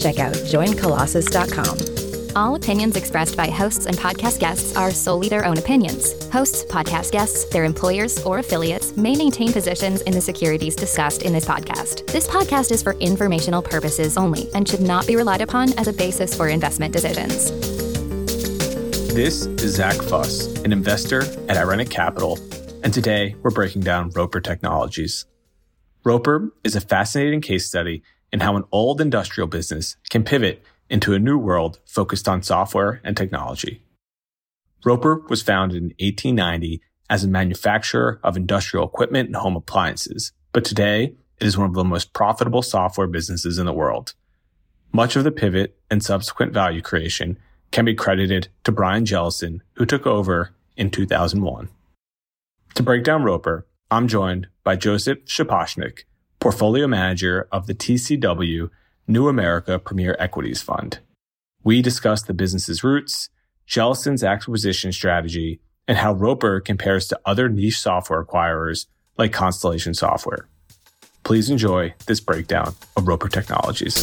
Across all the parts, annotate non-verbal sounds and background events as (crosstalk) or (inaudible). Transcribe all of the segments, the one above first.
check out joincolossus.com. All opinions expressed by hosts and podcast guests are solely their own opinions. Hosts, podcast guests, their employers, or affiliates may maintain positions in the securities discussed in this podcast. This podcast is for informational purposes only and should not be relied upon as a basis for investment decisions. This is Zack Fuss, an investor at Irenic Capital, and today we're breaking down Roper Technologies. Roper is a fascinating case study in how an old industrial business can pivot into a new world focused on software and technology. Roper was founded in 1890 as a manufacturer of industrial equipment and home appliances, but today it is one of the most profitable software businesses in the world. Much of the pivot and subsequent value creation can be credited to Brian Jellison, who took over in 2001. To break down Roper, I'm joined by Joseph Shaposhnik, portfolio manager of the TCW New America Premier Equities Fund. We discuss the business's roots, Jellison's acquisition strategy, and how Roper compares to other niche software acquirers like Constellation Software. Please enjoy this breakdown of Roper Technologies.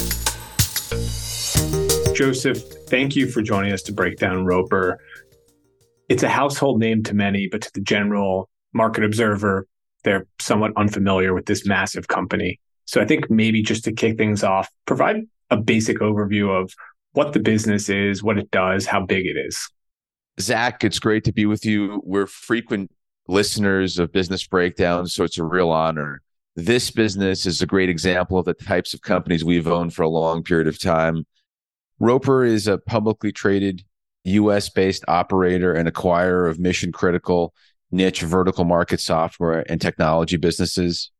Joseph, thank you for joining us to break down Roper. It's a household name to many, but to the general market observer, they're somewhat unfamiliar with this massive company. So I think maybe just to kick things off, provide a basic overview of what the business is, what it does, how big it is. Zack, it's great to be with you. We're frequent listeners of business breakdowns, so it's a real honor. This business is a great example of the types of companies we've owned for a long period of time. Roper is a publicly traded US based operator and acquirer of mission critical niche vertical market software and technology businesses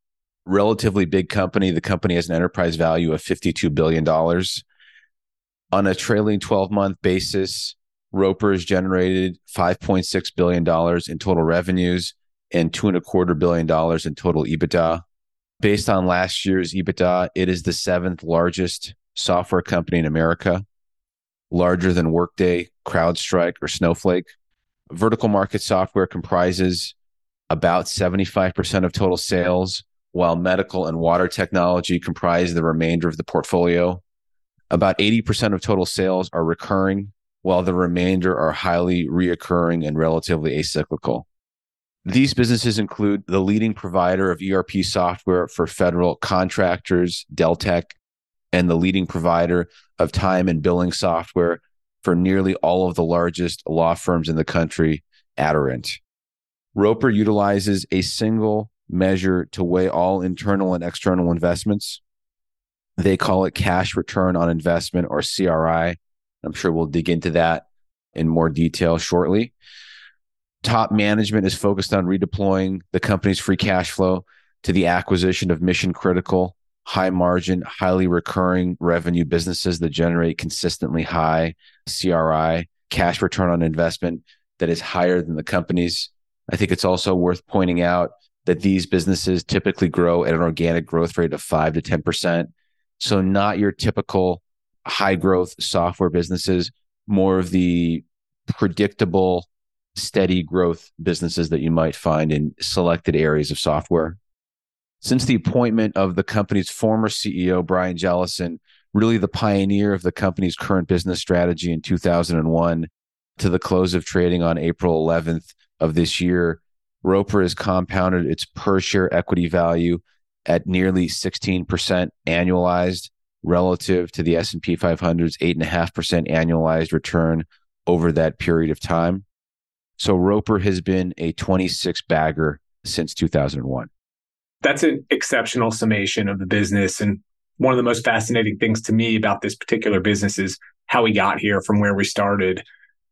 relatively big company. The company has an enterprise value of $52 billion. On a trailing 12 month basis, Roper has generated $5.6 billion in total revenues and two and a quarter billion dollars in total EBITDA. Based on last year's EBITDA, it is the seventh largest software company in America, larger than Workday, CrowdStrike, or Snowflake. Vertical market software comprises about 75% of total sales while medical and water technology comprise the remainder of the portfolio. About 80% of total sales are recurring, while the remainder are highly reoccurring and relatively acyclical. These businesses include the leading provider of ERP software for federal contractors, Deltek, and the leading provider of time and billing software for nearly all of the largest law firms in the country, Aderant. Roper utilizes a single measure to weigh all internal and external investments. They call it cash return on investment or CRI. I'm sure we'll dig into that in more detail shortly. Top management is focused on redeploying the company's free cash flow to the acquisition of mission critical, high margin, highly recurring revenue businesses that generate consistently high CRI, cash return on investment that is higher than the companies. I think it's also worth pointing out that these businesses typically grow at an organic growth rate of 5 to 10%. So not your typical high growth software businesses, more of the predictable, steady growth businesses that you might find in selected areas of software. Since the appointment of the company's former CEO, Brian Jellison, really the pioneer of the company's current business strategy in 2001 to the close of trading on April 11th of this year, Roper has compounded its per share equity value at nearly 16% annualized relative to the S&P 500's 8.5% annualized return over that period of time. So Roper has been a 26 bagger since 2001. That's an exceptional summation of the business. And one of the most fascinating things to me about this particular business is how we got here from where we started.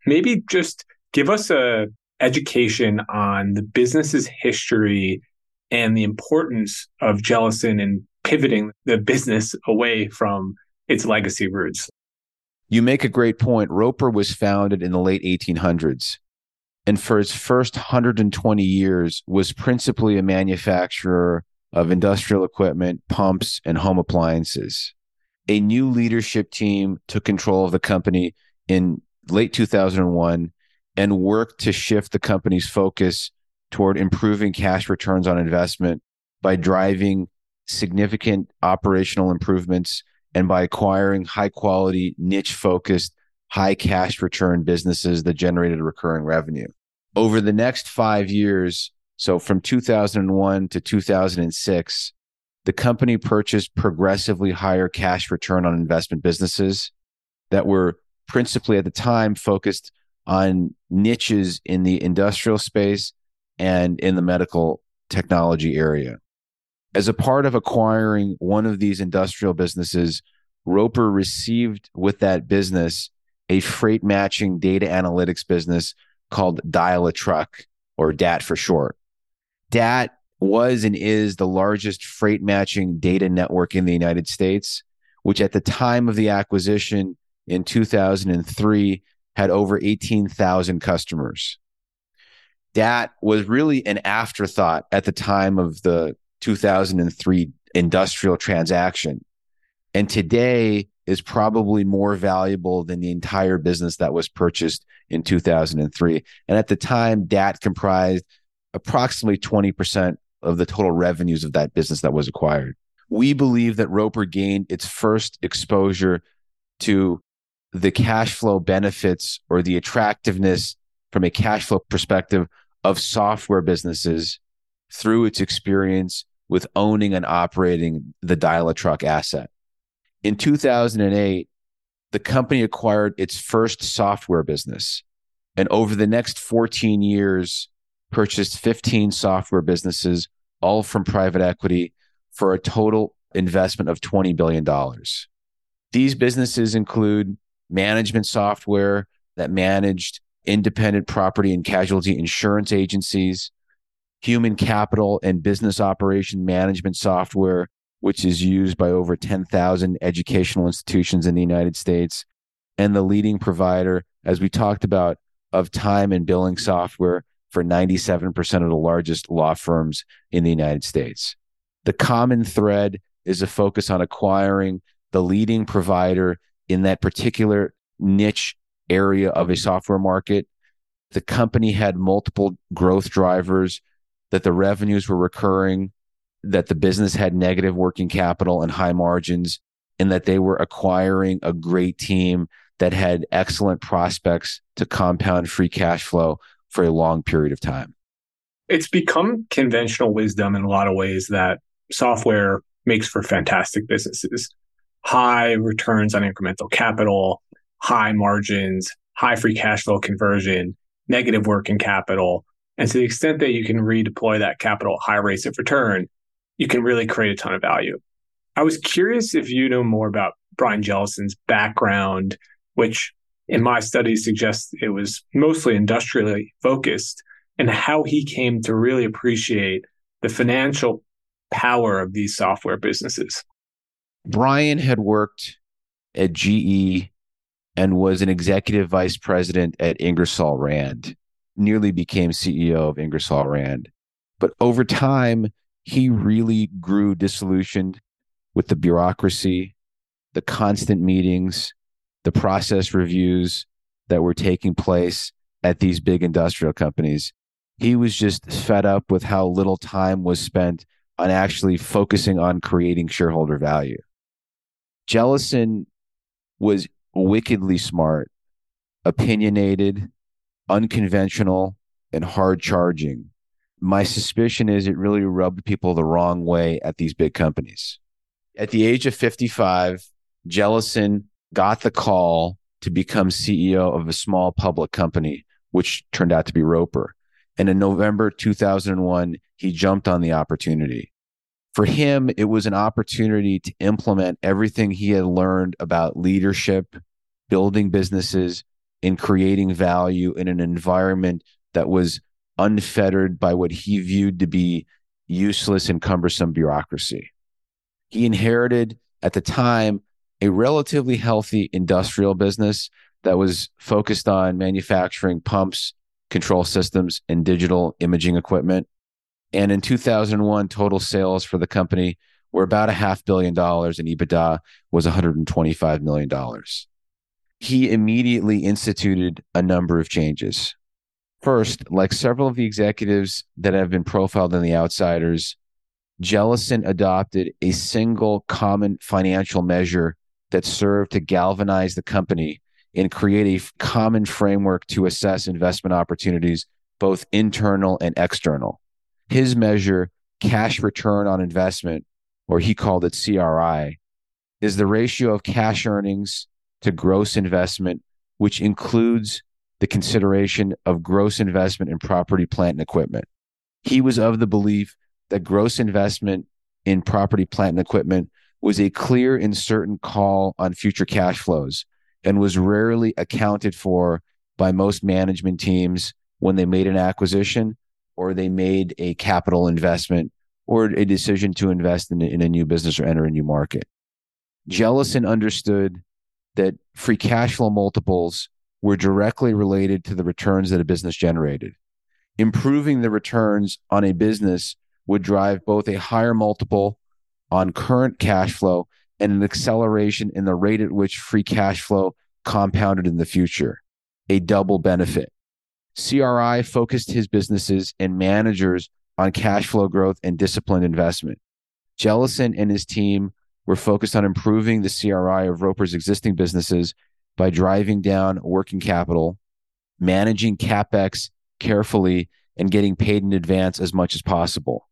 Maybe just give us a education on the business's history and the importance of Jellison in pivoting the business away from its legacy roots. You make a great point. Roper was founded in the late 1800s and for its first 120 years was principally a manufacturer of industrial equipment, pumps, and home appliances. A new leadership team took control of the company in late 2001 and worked to shift the company's focus toward improving cash returns on investment by driving significant operational improvements and by acquiring high quality, niche focused, high cash return businesses that generated recurring revenue. Over the next five years, so from 2001 to 2006, the company purchased progressively higher cash return on investment businesses that were principally at the time focused on niches in the industrial space and in the medical technology area. As a part of acquiring one of these industrial businesses, Roper received with that business a freight matching data analytics business called Dial a Truck, or DAT for short. DAT was and is the largest freight matching data network in the United States, which at the time of the acquisition in 2003 had over 18,000 customers. DAT was really an afterthought at the time of the 2003 industrial transaction. And today is probably more valuable than the entire business that was purchased in 2003. And at the time, DAT comprised approximately 20% of the total revenues of that business that was acquired. We believe that Roper gained its first exposure to the cash flow benefits or the attractiveness from a cash flow perspective of software businesses through its experience with owning and operating the dial a truck asset. In 2008, the company acquired its first software business and over the next 14 years purchased 15 software businesses all from private equity for a total investment of $20 billion. These businesses include management software that managed independent property and casualty insurance agencies, human capital and business operation management software, which is used by over 10,000 educational institutions in the United States, and the leading provider, as we talked about, of time and billing software for 97% of the largest law firms in the United States. The common thread is a focus on acquiring the leading provider in that particular niche area of a software market. The company had multiple growth drivers, that the revenues were recurring, that the business had negative working capital and high margins, and that they were acquiring a great team that had excellent prospects to compound free cash flow for a long period of time. It's become conventional wisdom in a lot of ways that software makes for fantastic businesses. High returns on incremental capital, high margins, high free cash flow conversion, negative working capital. And to the extent that you can redeploy that capital at high rates of return, you can really create a ton of value. I was curious if you know more about Brian Jellison's background, which in my studies suggests it was mostly industrially focused, and how he came to really appreciate the financial power of these software businesses. Brian had worked at GE and was an executive vice president at Ingersoll Rand, nearly became CEO of Ingersoll Rand. But over time, he really grew disillusioned with the bureaucracy, the constant meetings, the process reviews that were taking place at these big industrial companies. He was just fed up with how little time was spent on actually focusing on creating shareholder value. Jellison was wickedly smart, opinionated, unconventional, and hard charging. My suspicion is it really rubbed people the wrong way at these big companies. At the age of 55, Jellison got the call to become CEO of a small public company, which turned out to be Roper. And in November 2001, he jumped on the opportunity. For him, it was an opportunity to implement everything he had learned about leadership, building businesses, and creating value in an environment that was unfettered by what he viewed to be useless and cumbersome bureaucracy. He inherited at the time a relatively healthy industrial business that was focused on manufacturing pumps, control systems, and digital imaging equipment. And in 2001, total sales for the company were about a half billion dollars, and EBITDA was $125 million. He immediately instituted a number of changes. First, like several of the executives that have been profiled in the outsiders, Jellison adopted a single common financial measure that served to galvanize the company and create a common framework to assess investment opportunities, both internal and external. His measure, cash return on investment, or he called it CRI, is the ratio of cash earnings to gross investment, which includes the consideration of gross investment in property, plant, and equipment. He was of the belief that gross investment in property, plant, and equipment was a clear and certain call on future cash flows and was rarely accounted for by most management teams when they made an acquisition or they made a capital investment or a decision to invest in, in a new business or enter a new market. Jellison understood that free cash flow multiples were directly related to the returns that a business generated. Improving the returns on a business would drive both a higher multiple on current cash flow and an acceleration in the rate at which free cash flow compounded in the future, a double benefit. CRI focused his businesses and managers on cash flow growth and disciplined investment. Jellison and his team were focused on improving the CRI of Roper's existing businesses by driving down working capital, managing capex carefully, and getting paid in advance as much as possible.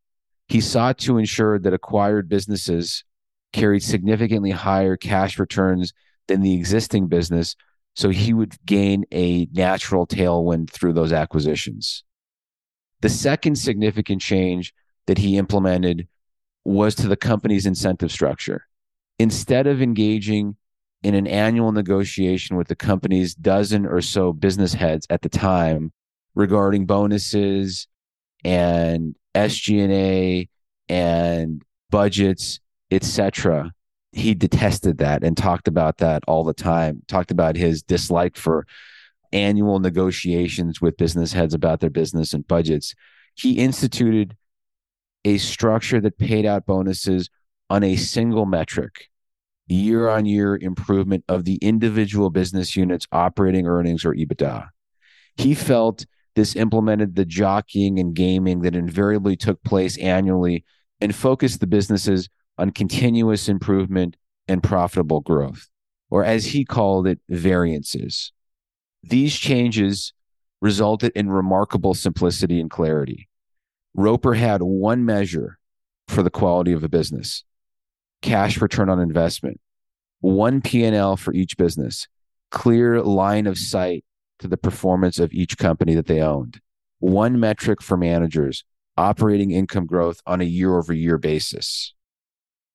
He sought to ensure that acquired businesses carried significantly higher cash returns than the existing business, so he would gain a natural tailwind through those acquisitions. The second significant change that he implemented was to the company's incentive structure. Instead of engaging in an annual negotiation with the company's dozen or so business heads at the time regarding bonuses and SG&A and budgets, etc. He detested that and talked about that all the time. Talked about his dislike for annual negotiations with business heads about their business and budgets. He instituted a structure that paid out bonuses on a single metric, year on year improvement of the individual business units operating earnings or EBITDA. He felt this implemented the jockeying and gaming that invariably took place annually and focused the businesses on continuous improvement and profitable growth, or as he called it, variances. These changes resulted in remarkable simplicity and clarity. Roper had one measure for the quality of a business cash return on investment, one P&L for each business, clear line of sight to the performance of each company that they owned. One metric for managers, operating income growth on a year over year basis.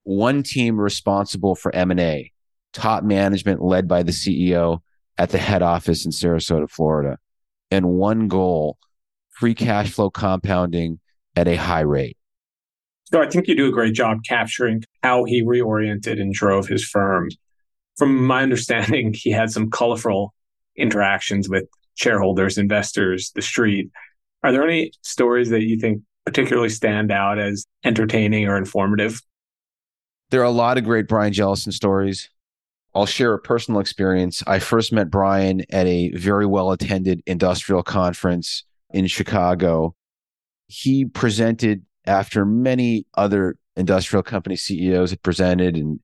One team responsible for M&A, top management led by the CEO at the head office in Sarasota, Florida. And one goal, free cash flow compounding at a high rate. So I think you do a great job capturing how he reoriented and drove his firm. From my understanding, (laughs) he had some colorful interactions with shareholders, investors, the street. Are there any stories that you think particularly stand out as entertaining or informative? There are a lot of great Brian Jellison stories. I'll share a personal experience. I first met Brian at a very well attended industrial conference in Chicago. He presented after many other industrial company CEOs had presented and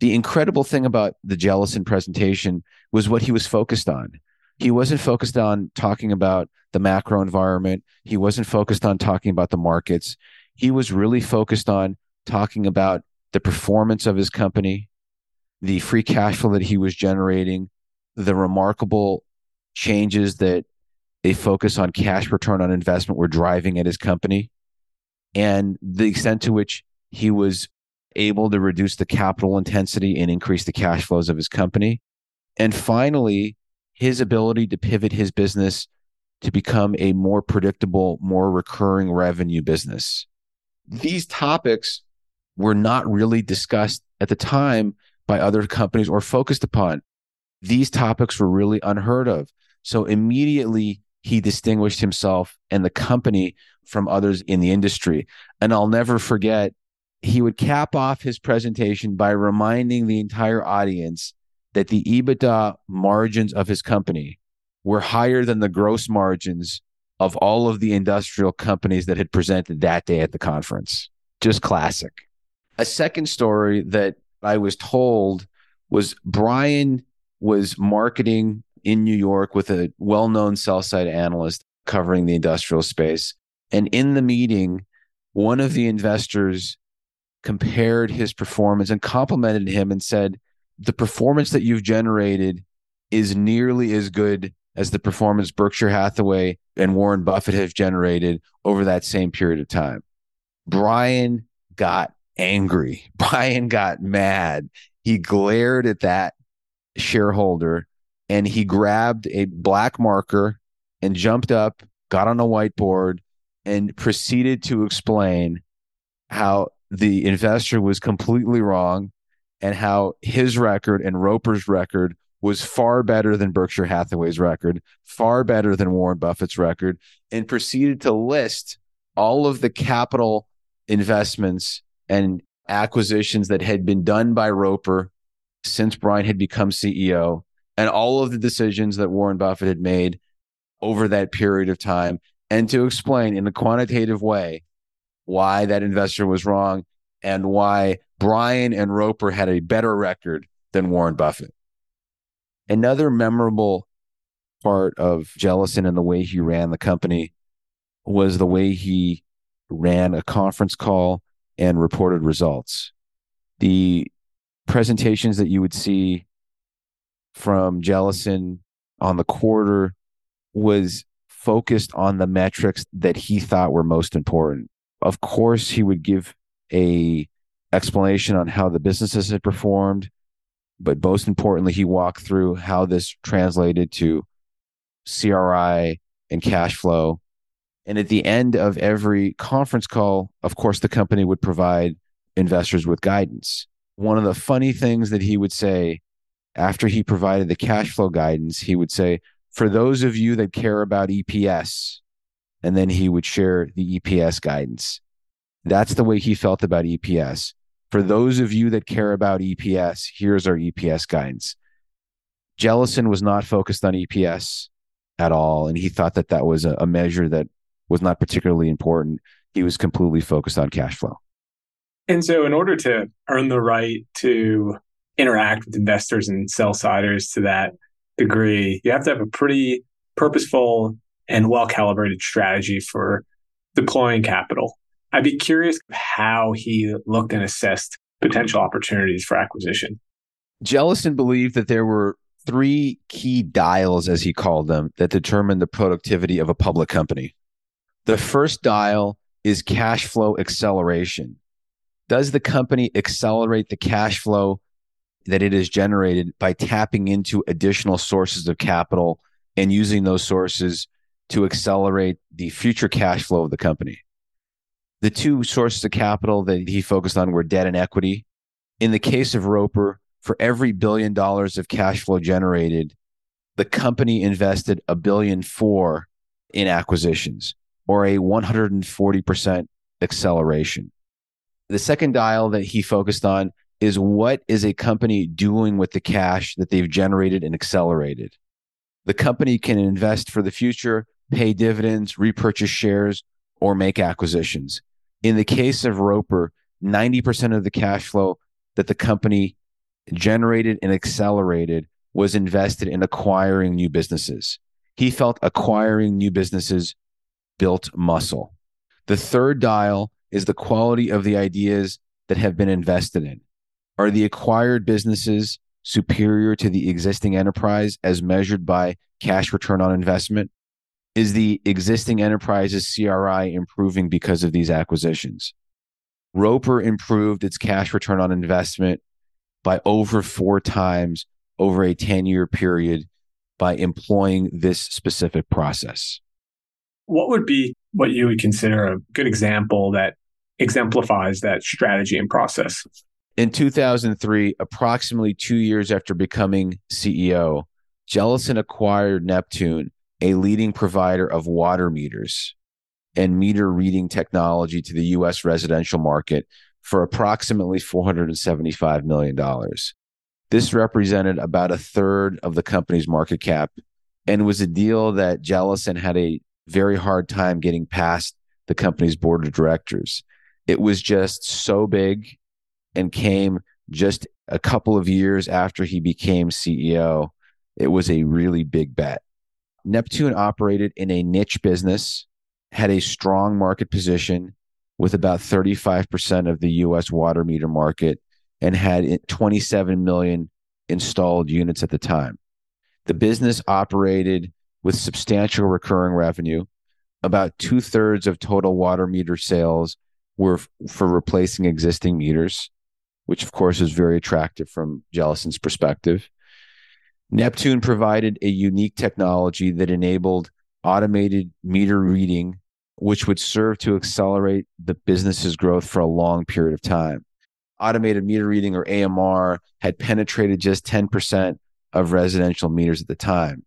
the incredible thing about the Jellison presentation was what he was focused on. He wasn't focused on talking about the macro environment. He wasn't focused on talking about the markets. He was really focused on talking about the performance of his company, the free cash flow that he was generating, the remarkable changes that a focus on cash return on investment were driving at his company, and the extent to which he was able to reduce the capital intensity and increase the cash flows of his company. And finally, his ability to pivot his business to become a more predictable, more recurring revenue business. These topics were not really discussed at the time, by other companies or focused upon. These topics were really unheard of. So immediately he distinguished himself and the company from others in the industry. And I'll never forget, he would cap off his presentation by reminding the entire audience that the EBITDA margins of his company were higher than the gross margins of all of the industrial companies that had presented that day at the conference. Just classic. A second story that I was told was Brian was marketing in New York with a well known sell side analyst covering the industrial space. And in the meeting, one of the investors compared his performance and complimented him and said, The performance that you've generated is nearly as good as the performance Berkshire Hathaway and Warren Buffett have generated over that same period of time. Brian got angry. (laughs) Brian got mad. He glared at that shareholder and he grabbed a black marker and jumped up, got on a whiteboard, and proceeded to explain how the investor was completely wrong and how his record and Roper's record was far better than Berkshire Hathaway's record, far better than Warren Buffett's record, and proceeded to list all of the capital investments and acquisitions that had been done by Roper since Brian had become CEO and all of the decisions that Warren Buffett had made over that period of time and to explain in a quantitative way why that investor was wrong and why Brian and Roper had a better record than Warren Buffett. Another memorable part of Jellison and the way he ran the company was the way he ran a conference call and reported results. The presentations that you would see from Jellison on the quarter was focused on the metrics that he thought were most important. Of course, he would give a explanation on how the businesses had performed, but most importantly, he walked through how this translated to CRI and cash flow. And at the end of every conference call, of course, the company would provide investors with guidance. One of the funny things that he would say after he provided the cash flow guidance, he would say, for those of you that care about EPS, and then he would share the EPS guidance. That's the way he felt about EPS. For those of you that care about EPS, here's our EPS guidance. Jellison was not focused on EPS at all, and he thought that that was a, measure that was not particularly important. He was completely focused on cash flow. And so, in order to earn the right to interact with investors and sell siders to that degree, you have to have a pretty purposeful and well calibrated strategy for deploying capital. I'd be curious how he looked and assessed potential opportunities for acquisition. Jellison believed that there were three key dials, as he called them, that determine the productivity of a public company. The first dial is cash flow acceleration. Does the company accelerate the cash flow that it is generated by tapping into additional sources of capital and using those sources to accelerate the future cash flow of the company. The two sources of capital that he focused on were debt and equity. In the case of Roper, for every billion dollars of cash flow generated, the company invested a billion four in acquisitions or a 140% acceleration. The second dial that he focused on is what is a company doing with the cash that they've generated and accelerated? The company can invest for the future, pay dividends, repurchase shares, or make acquisitions. In the case of Roper, 90% of the cash flow that the company generated and accelerated was invested in acquiring new businesses. He felt acquiring new businesses built muscle. The third dial is the quality of the ideas that have been invested in. Are the acquired businesses superior to the existing enterprise as measured by cash return on investment? Is the existing enterprise's CRI improving because of these acquisitions? Roper improved its cash return on investment by over four times over a 10 year period by employing this specific process. What would be what you would consider a good example that exemplifies that strategy and process? In 2003, approximately two years after becoming CEO, Jellison acquired Neptune, a leading provider of water meters and meter reading technology to the US residential market for approximately $475 million. This represented about a third of the company's market cap and was a deal that Jellison had a very hard time getting past the company's board of directors. It was just so big and came just a couple of years after he became CEO. It was a really big bet. Neptune operated in a niche business, had a strong market position with about 35% of the US water meter market, and had 27 million installed units at the time. The business operated with substantial recurring revenue. About two thirds of total water meter sales were f- for replacing existing meters which of course is very attractive from Jellison's perspective. Neptune provided a unique technology that enabled automated meter reading, which would serve to accelerate the business's growth for a long period of time. Automated meter reading or AMR had penetrated just 10% of residential meters at the time.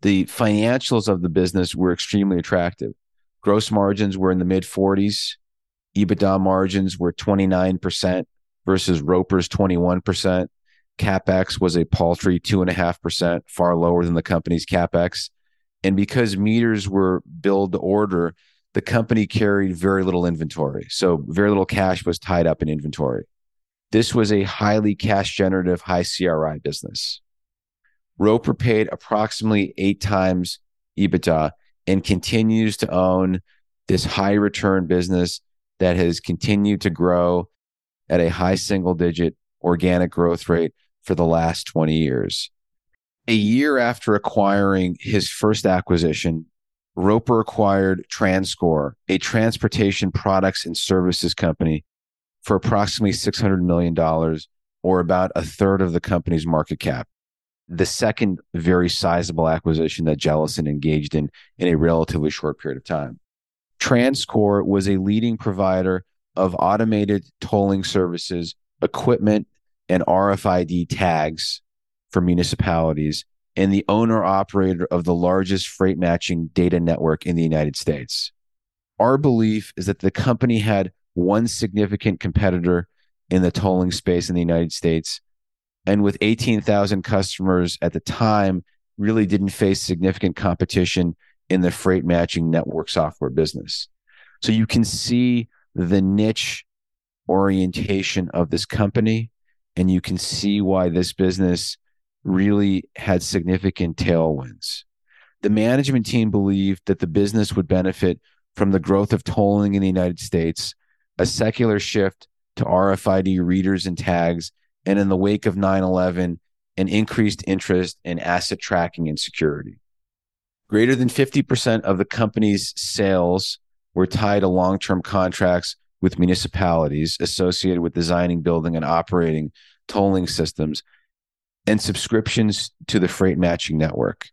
The financials of the business were extremely attractive. Gross margins were in the mid 40s. EBITDA margins were 29% versus Roper's 21%. CapEx was a paltry 2.5%, far lower than the company's CapEx. And because meters were billed to order, the company carried very little inventory. So very little cash was tied up in inventory. This was a highly cash generative, high CRI business. Roper paid approximately eight times EBITDA and continues to own this high return business that has continued to grow at a high single digit organic growth rate for the last 20 years. A year after acquiring his first acquisition, Roper acquired TransCore, a transportation products and services company, for approximately $600 million, or about a third of the company's market cap. The second very sizable acquisition that Jellison engaged in in a relatively short period of time. TransCore was a leading provider of automated tolling services, equipment, and RFID tags for municipalities, and the owner operator of the largest freight matching data network in the United States. Our belief is that the company had one significant competitor in the tolling space in the United States, and with 18,000 customers at the time, really didn't face significant competition in the freight matching network software business. So you can see the niche orientation of this company and you can see why this business really had significant tailwinds. The management team believed that the business would benefit from the growth of tolling in the United States, a secular shift to RFID readers and tags, and in the wake of 9 11, an increased interest in asset tracking and security. Greater than 50% of the company's sales were tied to long term contracts with municipalities associated with designing, building, and operating tolling systems and subscriptions to the freight matching network.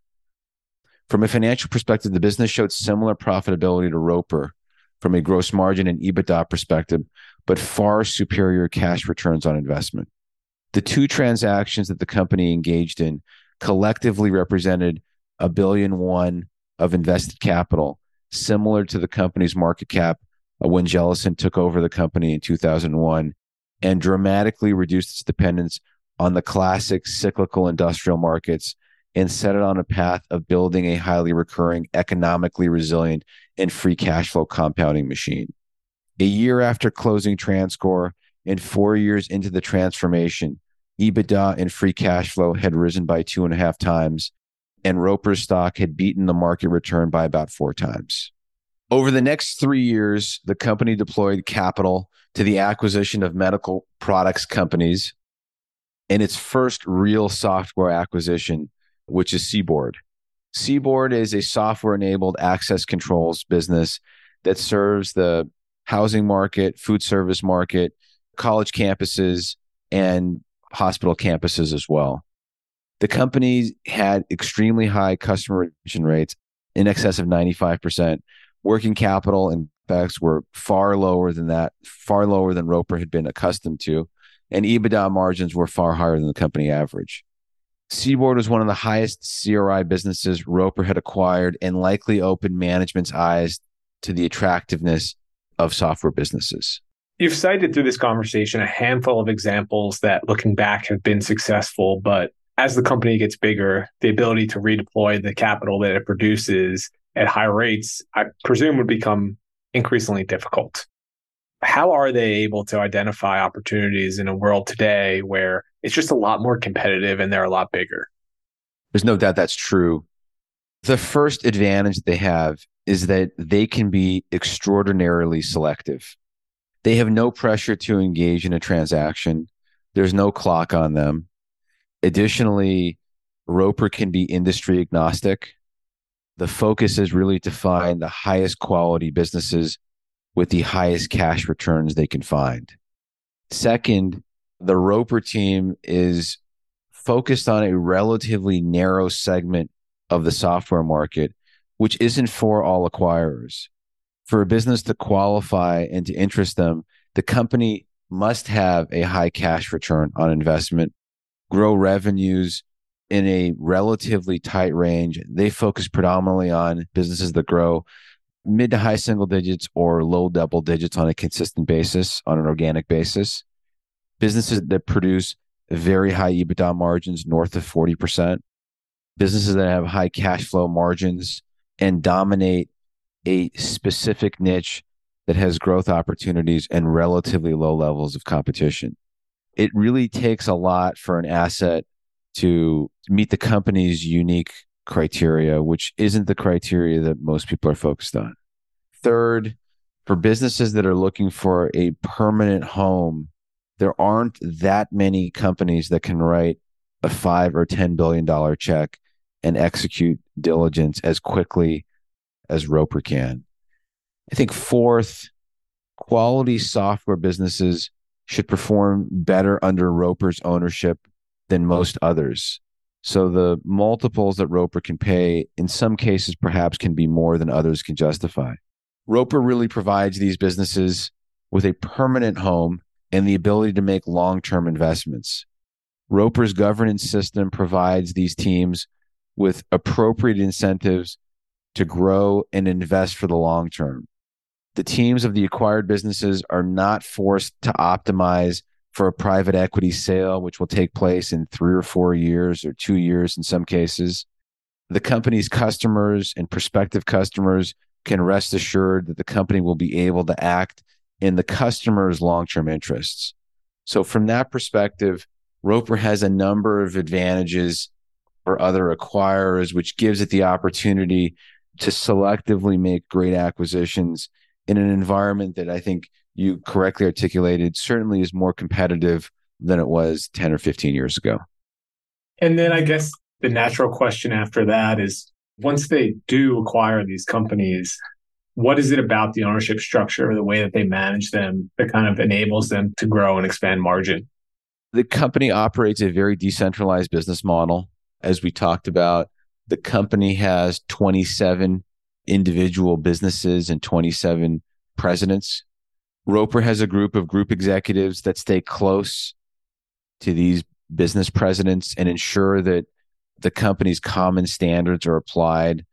From a financial perspective, the business showed similar profitability to Roper from a gross margin and EBITDA perspective, but far superior cash returns on investment. The two transactions that the company engaged in collectively represented a billion one of invested capital similar to the company's market cap uh, when Jellison took over the company in 2001 and dramatically reduced its dependence on the classic cyclical industrial markets and set it on a path of building a highly recurring, economically resilient, and free cash flow compounding machine. A year after closing TransCore and four years into the transformation, EBITDA and free cash flow had risen by two and a half times, and Roper's stock had beaten the market return by about four times. Over the next three years, the company deployed capital to the acquisition of medical products companies and its first real software acquisition, which is CBORD. CBORD is a software enabled access controls business that serves the housing market, food service market, college campuses, and hospital campuses as well. The company had extremely high customer retention rates in excess of 95%. Working capital and backs were far lower than that, far lower than Roper had been accustomed to. and EBITDA margins were far higher than the company average. CBORD was one of the highest CRI businesses Roper had acquired and likely opened management's eyes to the attractiveness of software businesses. You've cited through this conversation a handful of examples that, looking back, have been successful, but as the company gets bigger, the ability to redeploy the capital that it produces at high rates, I presume, would become increasingly difficult. How are they able to identify opportunities in a world today where it's just a lot more competitive and they're a lot bigger? There's no doubt that's true. The first advantage they have is that they can be extraordinarily selective. They have no pressure to engage in a transaction. There's no clock on them. Additionally, Roper can be industry agnostic. The focus is really to find the highest quality businesses with the highest cash returns they can find. Second, the Roper team is focused on a relatively narrow segment of the software market, which isn't for all acquirers. For a business to qualify and to interest them, the company must have a high cash return on investment, grow revenues in a relatively tight range. They focus predominantly on businesses that grow mid to high single digits or low double digits on a consistent basis, on an organic basis. Businesses that produce very high EBITDA margins north of 40%. Businesses that have high cash flow margins and dominate a specific niche that has growth opportunities and relatively low levels of competition. It really takes a lot for an asset to meet the company's unique criteria, which isn't the criteria that most people are focused on. Third, for businesses that are looking for a permanent home, there aren't that many companies that can write a five or ten billion dollar check and execute diligence as quickly as Roper can. I think fourth, quality software businesses should perform better under Roper's ownership than most others. So the multiples that Roper can pay, in some cases, perhaps can be more than others can justify. Roper really provides these businesses with a permanent home and the ability to make long term investments. Roper's governance system provides these teams with appropriate incentives to grow and invest for the long term. The teams of the acquired businesses are not forced to optimize for a private equity sale, which will take place in three or four years or two years in some cases. The company's customers and prospective customers can rest assured that the company will be able to act in the customer's long term interests. So, from that perspective, Roper has a number of advantages for other acquirers, which gives it the opportunity to selectively make great acquisitions in an environment that I think you correctly articulated certainly is more competitive than it was 10 or 15 years ago. And then I guess the natural question after that is once they do acquire these companies, what is it about the ownership structure or the way that they manage them that kind of enables them to grow and expand margin? The company operates a very decentralized business model. As we talked about, the company has 27 individual businesses and 27 presidents. Roper has a group of group executives that stay close to these business presidents and ensure that the company's common standards are applied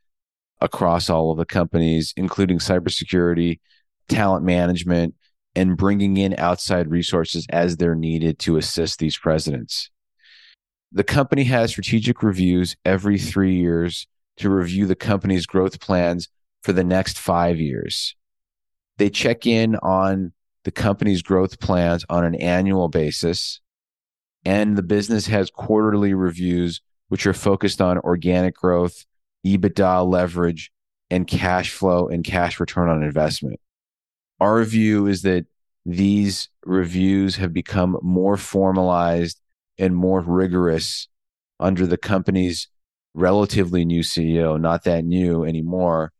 across all of the companies, including cybersecurity, talent management, and bringing in outside resources as they're needed to assist these presidents. The company has strategic reviews every three years to review the company's growth plans for the next five years. They check in on the company's growth plans on an annual basis. And the business has quarterly reviews, which are focused on organic growth, EBITDA leverage, and cash flow and cash return on investment. Our view is that these reviews have become more formalized and more rigorous under the company's relatively new CEO, not that new anymore,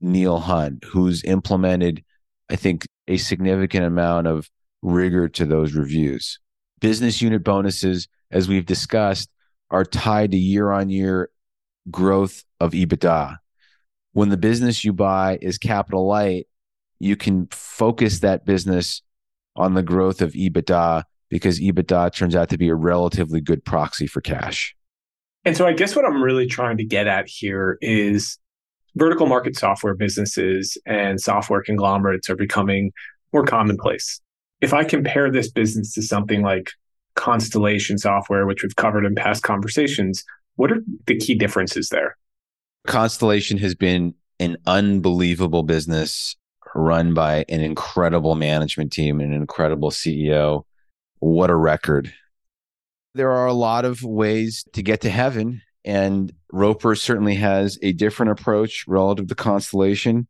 Neil Hunn, who's implemented I think, a significant amount of rigor to those reviews. Business unit bonuses, as we've discussed, are tied to year on year growth of EBITDA. When the business you buy is capital light, you can focus that business on the growth of EBITDA because EBITDA turns out to be a relatively good proxy for cash. And so I guess what I'm really trying to get at here is vertical market software businesses and software conglomerates are becoming more commonplace. If I compare this business to something like Constellation software, which we've covered in past conversations, what are the key differences there? Constellation has been an unbelievable business run by an incredible management team and an incredible CEO. What a record. There are a lot of ways to get to heaven, and Roper certainly has a different approach relative to Constellation.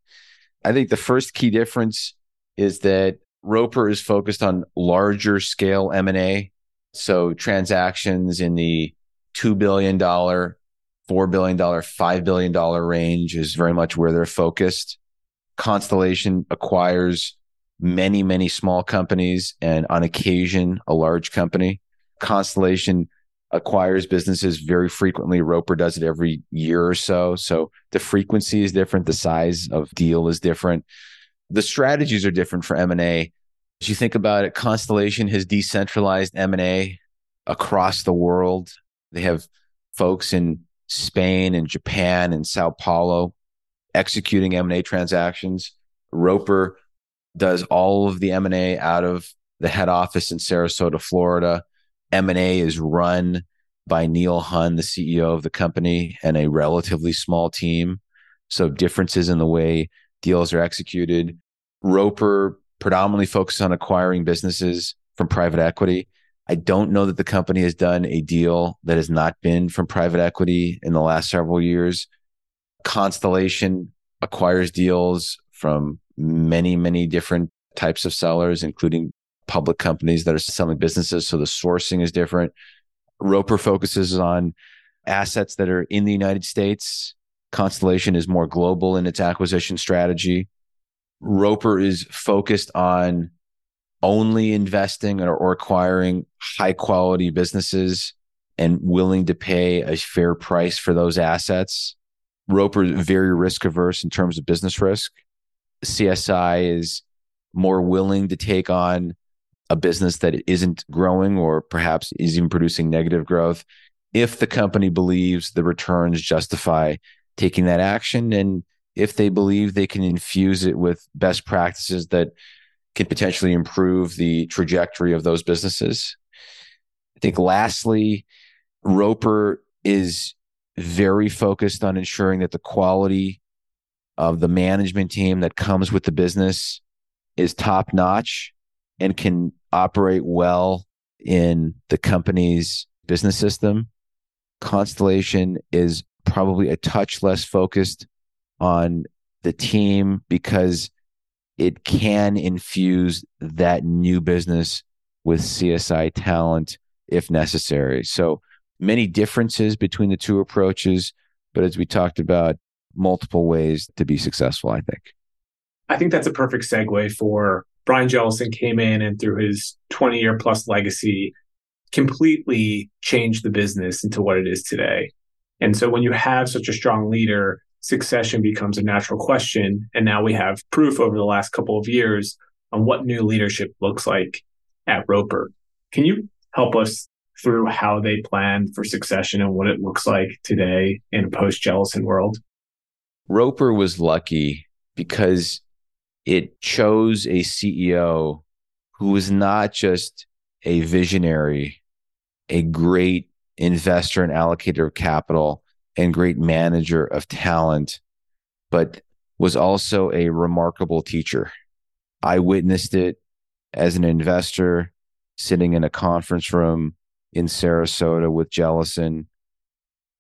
I think the first key difference is that Roper is focused on larger scale M&A. So transactions in the $2 billion, $4 billion, $5 billion range is very much where they're focused. Constellation acquires many, many small companies and on occasion a large company. Constellation acquires businesses very frequently. Roper does it every year or so. So the frequency is different. The size of deal is different. The strategies are different for M&A. As you think about it, Constellation has decentralized M&A across the world. They have folks in Spain and Japan and Sao Paulo executing M&A transactions. Roper does all of the M&A out of the head office in Sarasota, Florida. M&A is run by Neil Hunn, the CEO of the company, and a relatively small team. So differences in the way deals are executed. Roper predominantly focuses on acquiring businesses from private equity. I don't know that the company has done a deal that has not been from private equity in the last several years. Constellation acquires deals from many, many different types of sellers, including public companies that are selling businesses. So the sourcing is different. Roper focuses on assets that are in the United States. Constellation is more global in its acquisition strategy. Roper is focused on only investing or, acquiring high quality businesses and willing to pay a fair price for those assets. Roper is very risk averse in terms of business risk. CSI is more willing to take on a business that isn't growing or perhaps is even producing negative growth if the company believes the returns justify taking that action and if they believe they can infuse it with best practices that can potentially improve the trajectory of those businesses. I think lastly, Roper is very focused on ensuring that the quality of the management team that comes with the business is top notch and can operate well in the company's business system. Constellation is probably a touch less focused on the team because it can infuse that new business with CSI talent if necessary. So many differences between the two approaches, but as we talked about, multiple ways to be successful, I think. I think that's a perfect segue for Brian Jellison came in and through his 20 year plus legacy, completely changed the business into what it is today. And so when you have such a strong leader, succession becomes a natural question. And now we have proof over the last couple of years on what new leadership looks like at Roper. Can you help us through how they plan for succession and what it looks like today in a post Jellison world? Roper was lucky because it chose a CEO who was not just a visionary, a great investor and allocator of capital, and great manager of talent, but was also a remarkable teacher. I witnessed it as an investor sitting in a conference room in Sarasota with Jellison,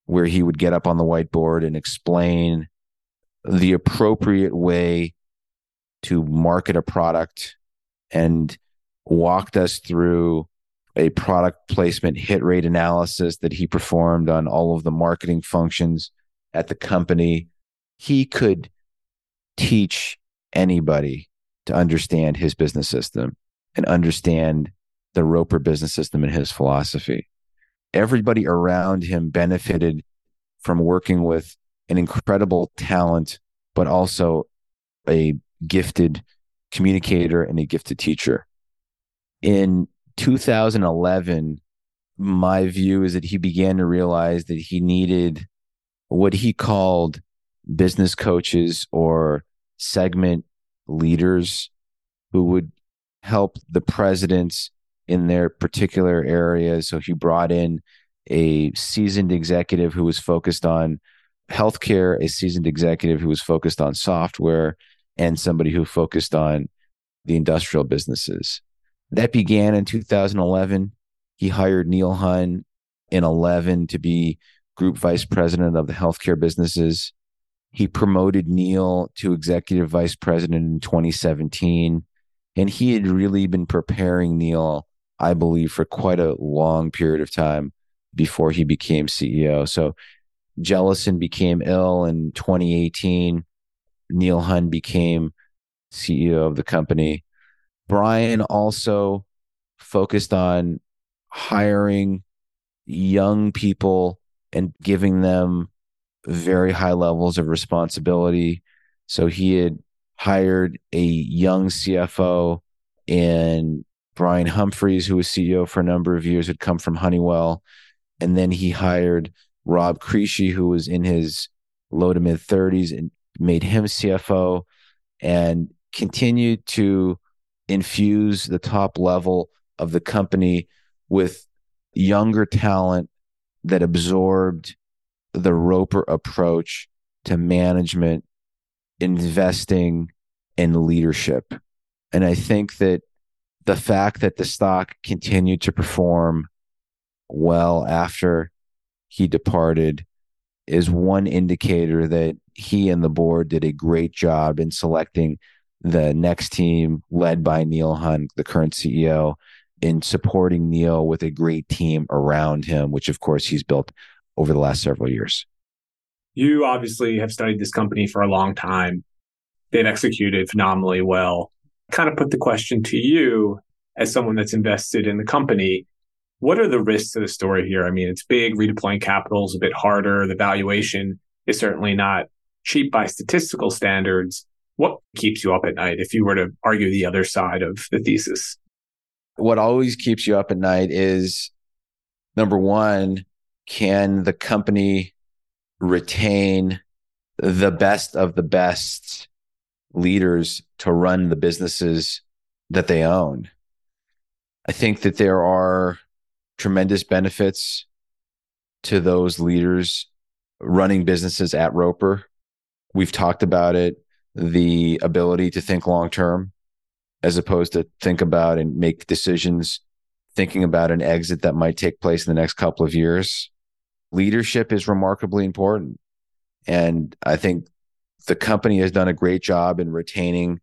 where he would get up on the whiteboard and explain the appropriate way to market a product and walked us through a product placement hit rate analysis that he performed on all of the marketing functions at the company. He could teach anybody to understand his business system and understand the Roper business system and his philosophy. Everybody around him benefited from working with an incredible talent, but also a gifted communicator and a gifted teacher. In 2011, my view is that he began to realize that he needed what he called business coaches or segment leaders who would help the presidents in their particular areas. So he brought in a seasoned executive who was focused on healthcare, a seasoned executive who was focused on software, and somebody who focused on the industrial businesses. That began in 2011. He hired Neil Hunn in 11 to be group vice president of the healthcare businesses. He promoted Neil to executive vice president in 2017. And he had really been preparing Neil, I believe, for quite a long period of time before he became CEO. So Jellison became ill in 2018. Neil Hunn became CEO of the company. Brian also focused on hiring young people and giving them very high levels of responsibility. So he had hired a young CFO and Brian Humphreys, who was CEO for a number of years, had come from Honeywell. And then he hired Rob Crisci, who was in his low to mid 30s, and made him CFO and continued to infuse the top level of the company with younger talent that absorbed the Roper approach to management, investing, and leadership. And I think that the fact that the stock continued to perform well after he departed is one indicator that he and the board did a great job in selecting the next team led by Neil Hunn, the current CEO, in supporting Neil with a great team around him, which of course he's built over the last several years. You obviously have studied this company for a long time. They've executed phenomenally well. Kind of put the question to you as someone that's invested in the company. What are the risks to the story here? I mean, it's big, redeploying capital is a bit harder. The valuation is certainly not cheap by statistical standards. What keeps you up at night if you were to argue the other side of the thesis? What always keeps you up at night is number one, can the company retain the best of the best leaders to run the businesses that they own? I think that there are tremendous benefits to those leaders running businesses at Roper. We've talked about it the ability to think long term as opposed to think about and make decisions thinking about an exit that might take place in the next couple of years. Leadership is remarkably important. And I think the company has done a great job in retaining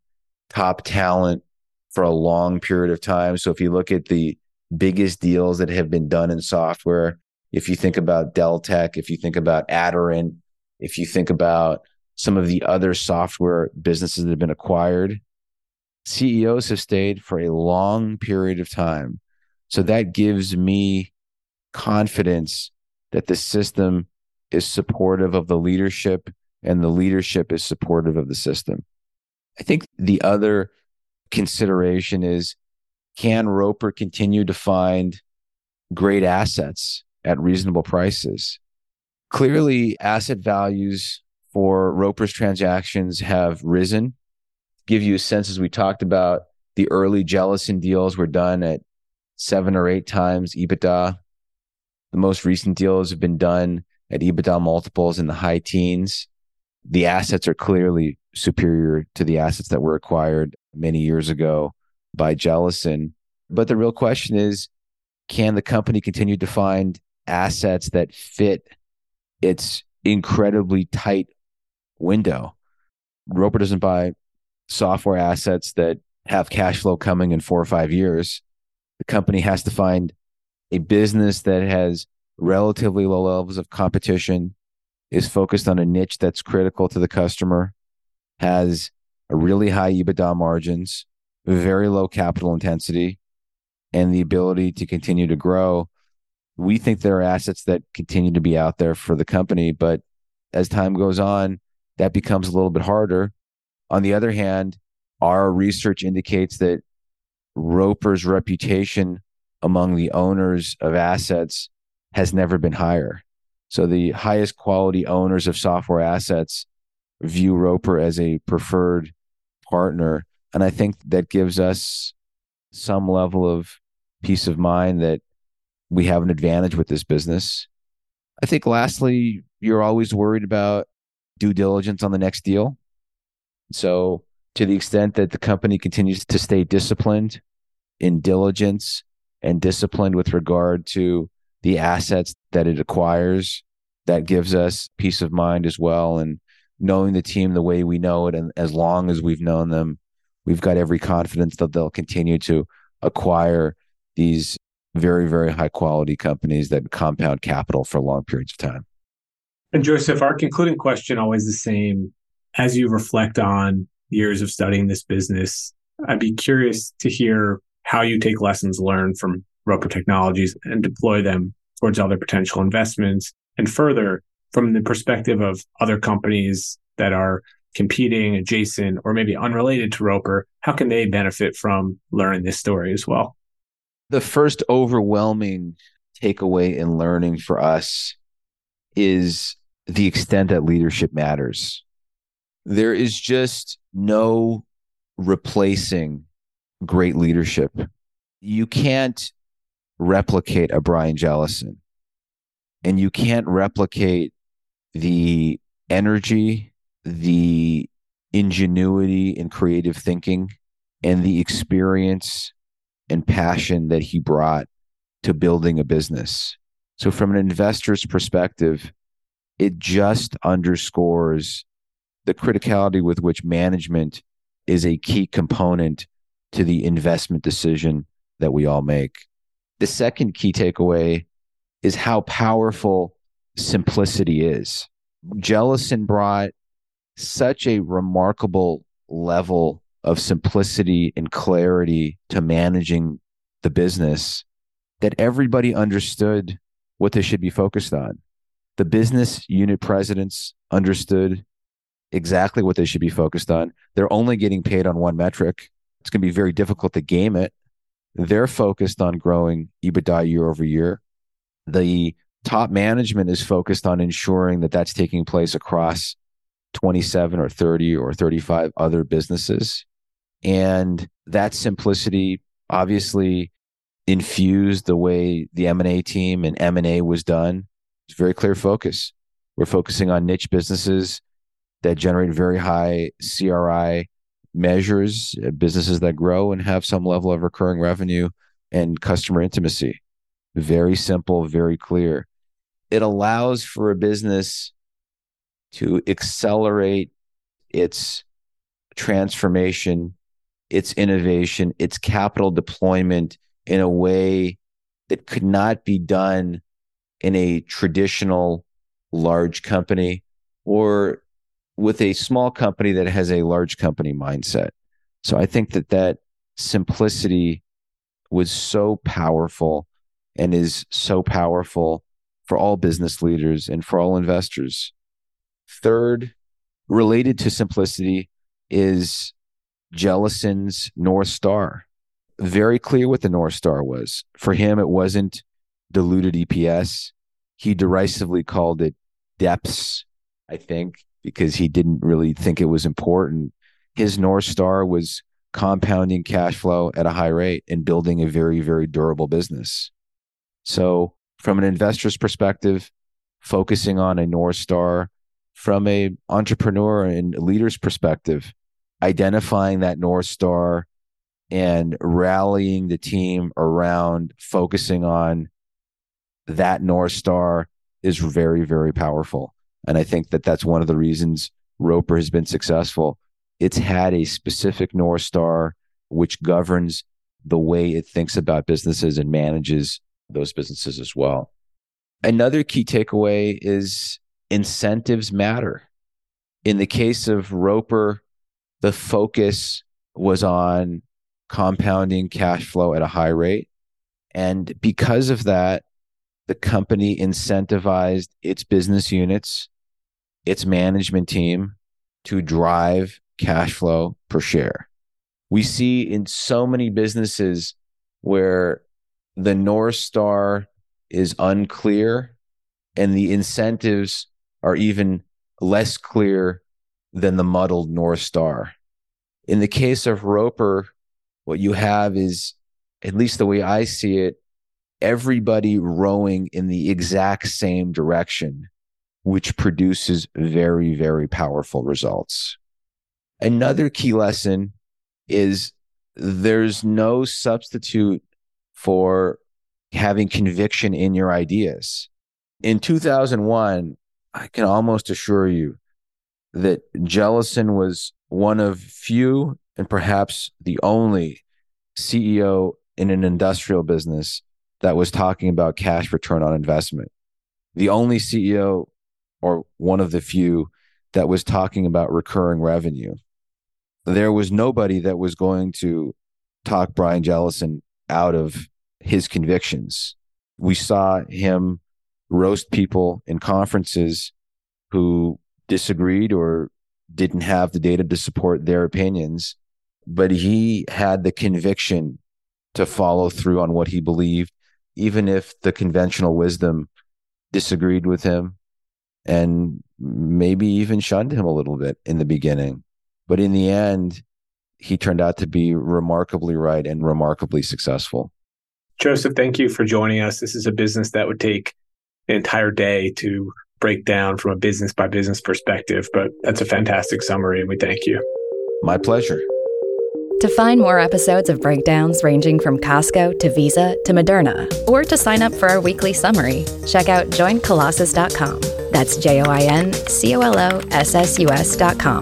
top talent for a long period of time. So if you look at the biggest deals that have been done in software, if you think about Deltek, if you think about Aderant, if you think about some of the other software businesses that have been acquired, CEOs have stayed for a long period of time. So that gives me confidence that the system is supportive of the leadership and the leadership is supportive of the system. I think the other consideration is can Roper continue to find great assets at reasonable prices? Clearly, asset values for Roper's transactions have risen. Give you a sense, as we talked about, the early Jellison deals were done at seven or eight times EBITDA. The most recent deals have been done at EBITDA multiples in the high teens. The assets are clearly superior to the assets that were acquired many years ago by Jellison. But the real question is can the company continue to find assets that fit its incredibly tight window. Roper doesn't buy software assets that have cash flow coming in four or five years. The company has to find a business that has relatively low levels of competition, is focused on a niche that's critical to the customer, has a really high EBITDA margins, very low capital intensity, and the ability to continue to grow. We think there are assets that continue to be out there for the company, but as time goes on, that becomes a little bit harder. On the other hand, our research indicates that Roper's reputation among the owners of assets has never been higher. So the highest quality owners of software assets view Roper as a preferred partner. And I think that gives us some level of peace of mind that we have an advantage with this business. I think lastly, you're always worried about due diligence on the next deal. So, to the extent that the company continues to stay disciplined in diligence and disciplined with regard to the assets that it acquires, that gives us peace of mind as well. And knowing the team the way we know it, and as long as we've known them, we've got every confidence that they'll continue to acquire these very, very high quality companies that compound capital for long periods of time. And Joseph, our concluding question always the same. As you reflect on years of studying this business, I'd be curious to hear how you take lessons learned from Roper Technologies and deploy them towards other potential investments. And further, from the perspective of other companies that are competing adjacent or maybe unrelated to Roper, how can they benefit from learning this story as well? The first overwhelming takeaway and learning for us is the extent that leadership matters. There is just no replacing great leadership. You can't replicate a Brian Jellison and you can't replicate the energy, the ingenuity and creative thinking, and the experience and passion that he brought to building a business. So, from an investor's perspective, it just underscores the criticality with which management is a key component to the investment decision that we all make. The second key takeaway is how powerful simplicity is. Jellison brought such a remarkable level of simplicity and clarity to managing the business that everybody understood what they should be focused on. The business unit presidents understood exactly what they should be focused on. They're only getting paid on one metric. It's going to be very difficult to game it. They're focused on growing EBITDA year over year. The top management is focused on ensuring that that's taking place across 27 or 30 or 35 other businesses. And that simplicity obviously infused the way the M&A team and M&A was done. It's very clear focus. We're focusing on niche businesses that generate very high CRI measures, uh, businesses that grow and have some level of recurring revenue and customer intimacy. Very simple, very clear. It allows for a business to accelerate its transformation, its innovation, its capital deployment in a way that could not be done in a traditional large company or with a small company that has a large company mindset. So I think that that simplicity was so powerful and is so powerful for all business leaders and for all investors. Third, related to simplicity is Jellison's North Star. Very clear what the North Star was. For him, it wasn't diluted EPS. He derisively called it DEPS, I think because he didn't really think it was important. His North Star was compounding cash flow at a high rate and building a very, very durable business. So, from an investor's perspective, focusing on a North Star, from a entrepreneur and leader's perspective, identifying that North Star and rallying the team around focusing on that North Star is very, very powerful. And I think that that's one of the reasons Roper has been successful. It's had a specific North Star which governs the way it thinks about businesses and manages those businesses as well. Another key takeaway is incentives matter. In the case of Roper, the focus was on compounding cash flow at a high rate. And because of that, the company incentivized its business units its management team to drive cash flow per share. We see in so many businesses where the North Star is unclear and the incentives are even less clear than the muddled North Star. In the case of Roper, what you have is, at least the way I see it, everybody rowing in the exact same direction, which produces very, very powerful results. Another key lesson is there's no substitute for having conviction in your ideas. In 2001, I can almost assure you that Jellison was one of few and perhaps the only CEO in an industrial business that was talking about cash return on investment. The only CEO or one of the few that was talking about recurring revenue. There was nobody that was going to talk Brian Jellison out of his convictions. We saw him roast people in conferences who disagreed or didn't have the data to support their opinions, but he had the conviction to follow through on what he believed, even if the conventional wisdom disagreed with him and maybe even shunned him a little bit in the beginning. But in the end, he turned out to be remarkably right and remarkably successful. Joseph, thank you for joining us. This is a business that would take an entire day to break down from a business by business perspective, but that's a fantastic summary and we thank you. My pleasure. To find more episodes of breakdowns ranging from Costco to Visa to Moderna, or to sign up for our weekly summary, check out joincolossus.com. That's J O I N C O L O S S U S.com.